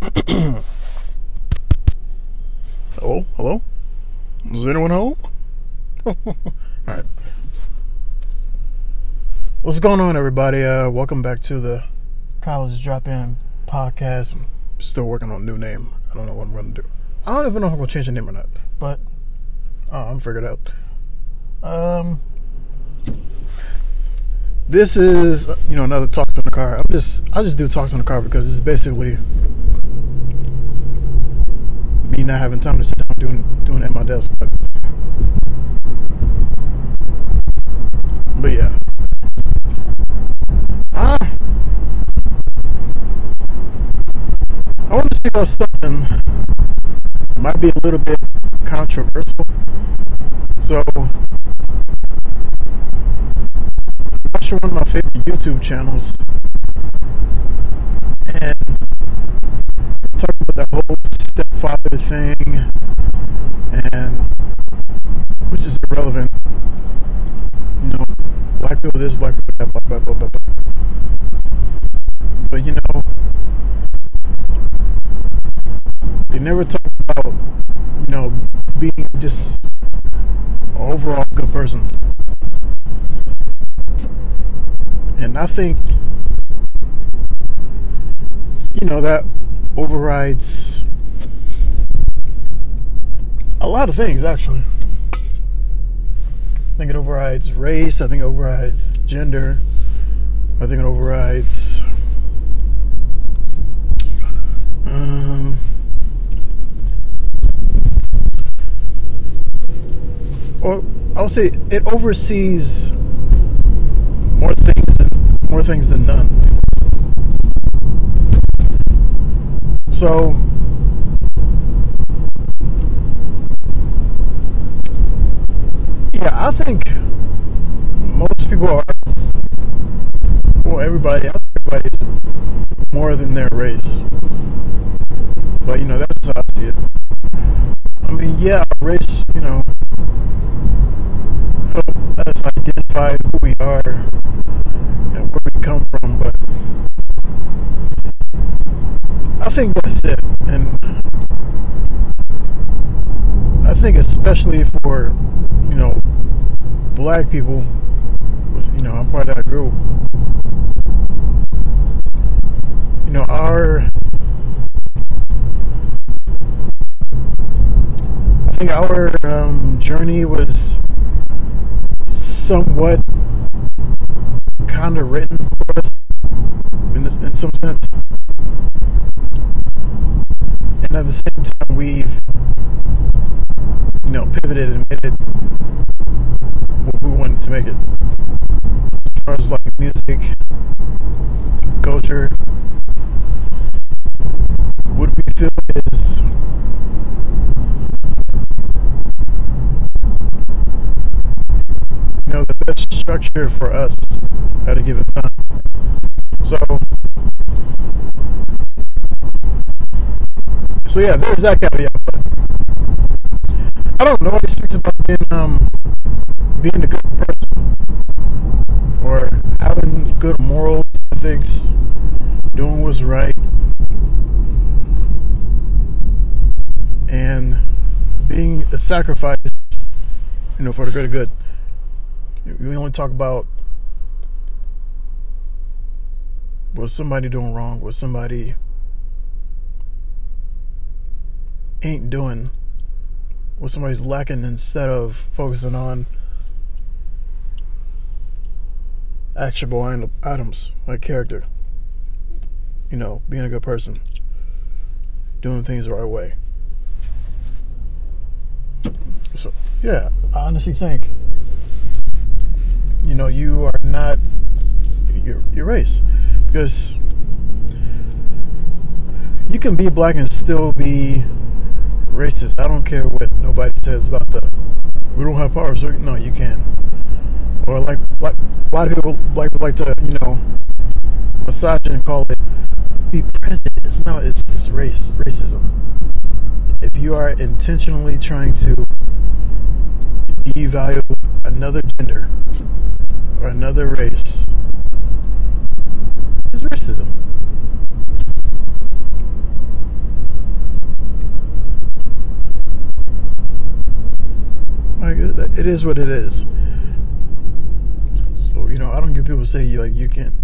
hello? Hello? Is anyone home? Alright. What's going on, everybody? Uh, welcome back to the College Drop In podcast. I'm still working on a new name. I don't know what I'm going to do. I don't even know if I'm going to change the name or not, but oh, I'm figured out. Um, this is you know another talks on the car. I'm just I just do talks on the car because it's basically me not having time to sit down doing doing at my desk. But, but yeah. Ah, I want to speak about something might be a little bit controversial. So I'm watching one of my favorite YouTube channels never talk about, you know, being just overall good person. And I think, you know, that overrides a lot of things, actually. I think it overrides race. I think it overrides gender. I think it overrides. Um, or I'll say it oversees more things than more things than none. So yeah, I think most people are well everybody everybody is more than their race. But you know that's how I see it. I mean yeah, race, you know identify who we are and where we come from, but I think that's it. And I think especially for, you know, black people, you know, I'm part of that group. You know, our I think our um, journey was somewhat kind of written for us in, this, in some sense. And at the same time, structure for us at a given time. So so yeah, there's that caveat. But I don't know. Nobody speaks about being um being a good person or having good morals, ethics, doing what's right, and being a sacrifice, you know, for the greater good. We only talk about what somebody doing wrong, what somebody ain't doing, what somebody's lacking instead of focusing on actionable items like character. You know, being a good person, doing things the right way. So, yeah, I honestly think you know you are not your your race because you can be black and still be racist. I don't care what nobody says about the we don't have power, so no, you can. Or like, like a lot of people like like to you know massage and call it be prejudice. No, it's it's race racism. If you are intentionally trying to devalue another gender or another race is racism. Like, it is what it is. So you know, I don't get people say like you can't,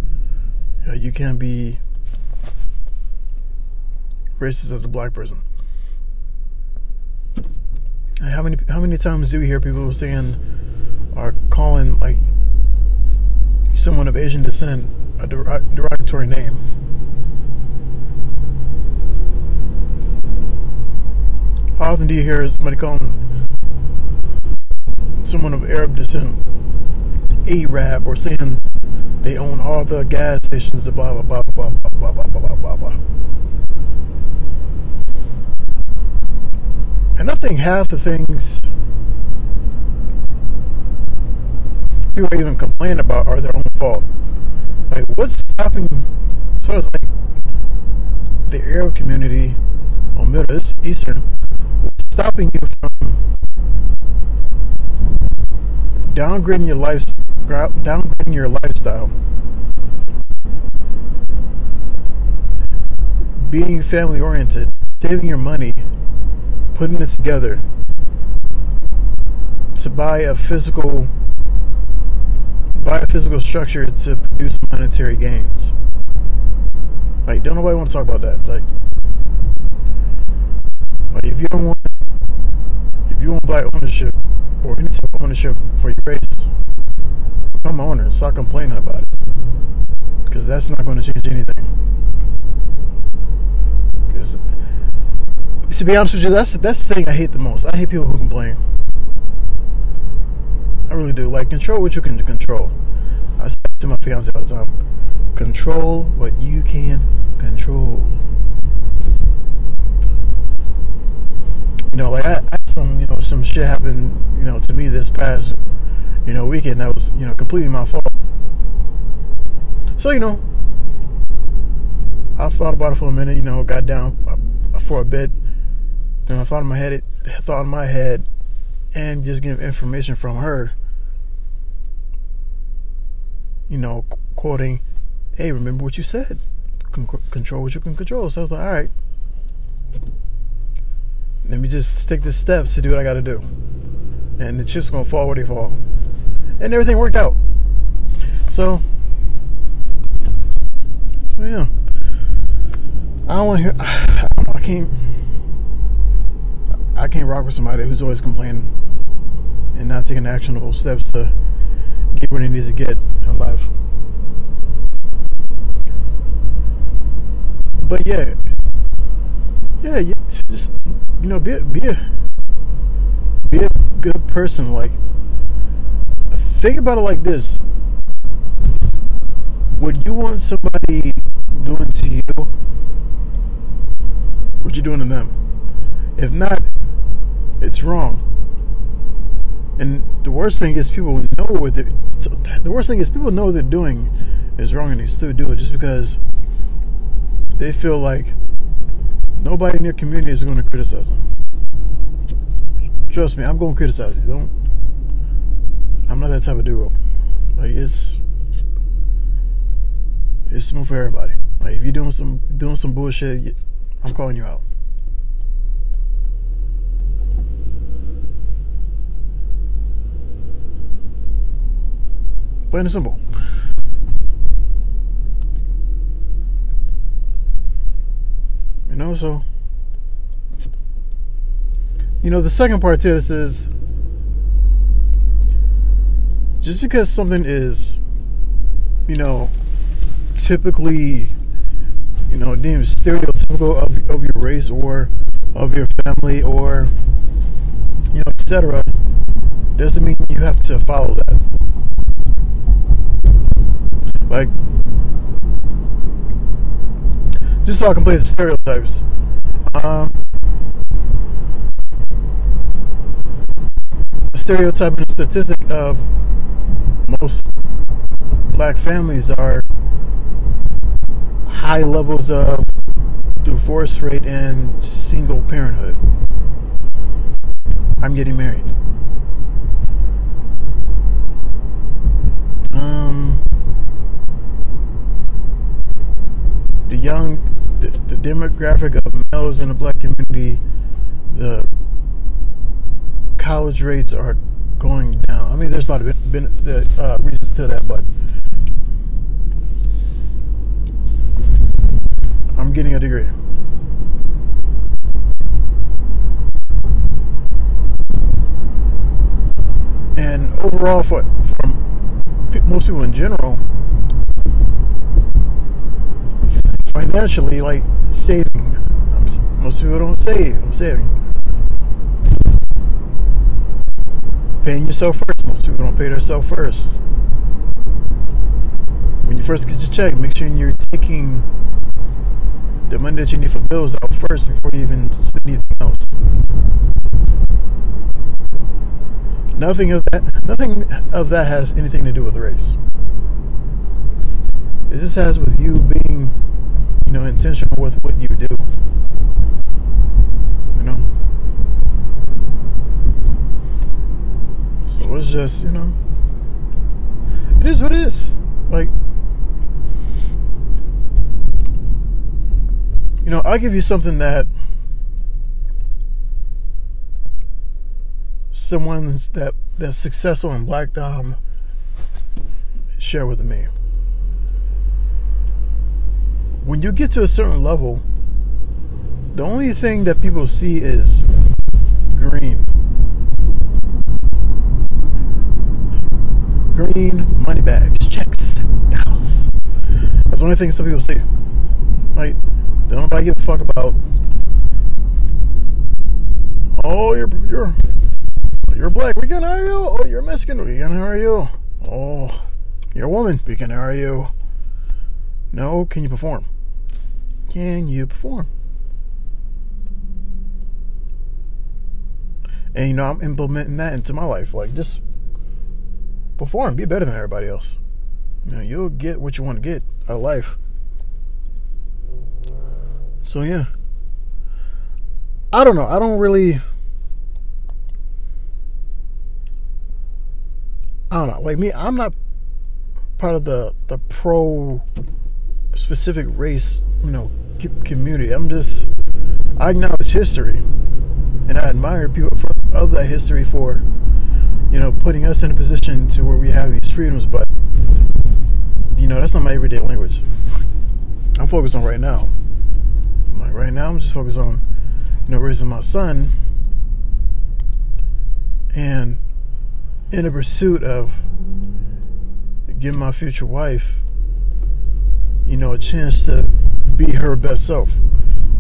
you, know, you can't be racist as a black person. How many how many times do we hear people saying are calling like someone of Asian descent a derogatory name? How often do you hear somebody calling someone of Arab descent Arab or saying they own all the gas stations, blah blah blah blah blah blah blah blah blah blah. And I think half the things people even complain about are their own fault. Like, what's stopping, as far as like the Arab community on Middle Eastern, what's stopping you from downgrading your life, downgrading your lifestyle, being family oriented, saving your money, putting it together to buy a physical buy a physical structure to produce monetary gains. Like, don't nobody want to talk about that. Like, like if you don't want if you want black ownership or any type of ownership for your race, become an owner. Stop complaining about it. Because that's not going to change anything. Because to be honest with you, that's that's the thing I hate the most. I hate people who complain. I really do. Like control what you can control. I say to my fiance all the time: control what you can control. You know, like I, I some, you know, some shit happened, you know, to me this past, you know, weekend that was, you know, completely my fault. So, you know, I thought about it for a minute, you know, got down uh, for a bit, then I thought in my head, it, thought in my head, and just give information from her. You know, quoting, "Hey, remember what you said? Con- control what you can control." So I was like, "All right, let me just take the steps to do what I got to do, and the chips gonna fall where they fall." And everything worked out. So, so yeah. I don't want to hear. I can't. I can't rock with somebody who's always complaining and not taking actionable steps to get what he needs to get in life. But yeah, yeah, yeah just you know, be a, be a be a good person. Like, think about it like this: Would you want somebody doing to you what you're doing to them? If not, it's wrong. And the worst thing is people know what they the worst thing is people know they're doing is wrong and they still do it just because they feel like nobody in their community is going to criticize them. Trust me, I'm going to criticize you. Don't. I'm not that type of dude. Like it's it's smooth for everybody. Like if you're doing some doing some bullshit, I'm calling you out. Plain and simple. You know, so you know the second part to this is just because something is, you know, typically, you know, deemed stereotypical of, of your race or of your family or you know, etc., doesn't mean you have to follow that. Like, just so I can play the stereotypes. Um, a stereotype and statistic of most black families are high levels of divorce rate and single parenthood. I'm getting married. Um, the young, the, the demographic of males in the black community, the college rates are going down. I mean, there's a lot of been, been, uh, reasons to that, but I'm getting a degree. And overall, for from most people in general, financially, like saving. I'm, most people don't save. I'm saving. Paying yourself first. Most people don't pay themselves first. When you first get your check, make sure you're taking the money that you need for bills out first before you even spend anything else. Nothing of that. Nothing of that has anything to do with race. This has with you being know, intentional with what you do. You know? So it's just, you know, it is what it is. Like, you know, I'll give you something that someone that that's successful in Black Dom share with me when you get to a certain level, the only thing that people see is green. Green money bags, checks, dollars. That's the only thing some people see. Like, don't nobody give a fuck about. Oh, you're you're you're black. We can hire you. Oh, you're Mexican. We can hire you. Oh, you're a woman. We can hire you. No, can you perform? Can you perform? And you know, I'm implementing that into my life. Like, just perform, be better than everybody else. You know, you'll get what you want to get out of life. So yeah. I don't know. I don't really I don't know. Like me, I'm not part of the the pro specific race, you know, community. I'm just I acknowledge history, and I admire people of that history for you know putting us in a position to where we have these freedoms. But you know that's not my everyday language. I'm focused on right now. Like right now, I'm just focused on you know raising my son and in a pursuit of giving my future wife you know a chance to be her best self.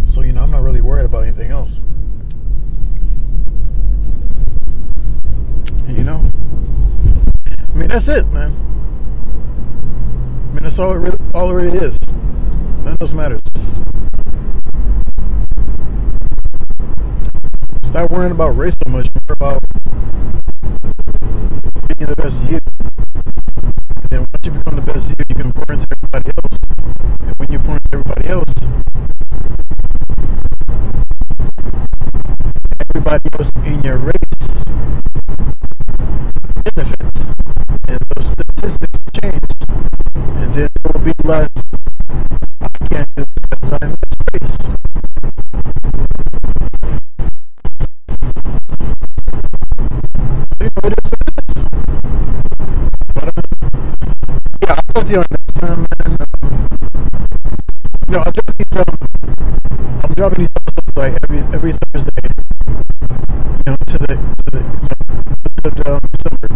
So, you know, I'm not really worried about anything else. You know? I mean, that's it, man. I mean, that's all it really, all it really is. Nothing else matters. Stop worrying about race so much. More about being the best you. Else, everybody else in your race benefits. And those statistics change. And then there will be less, I can't do this because I'm this race. So, you know, it is what it is. But, uh, yeah, I'll talk you on. Um, know, I'll drop these, um, I'm dropping these episodes like every, every Thursday you know, to the to the you know, of um, December.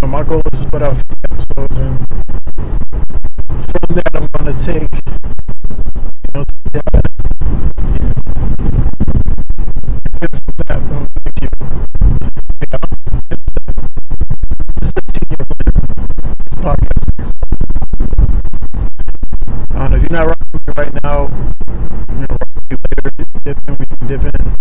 Know, my goal is to put out episodes, and from that, I'm gonna take you know data and I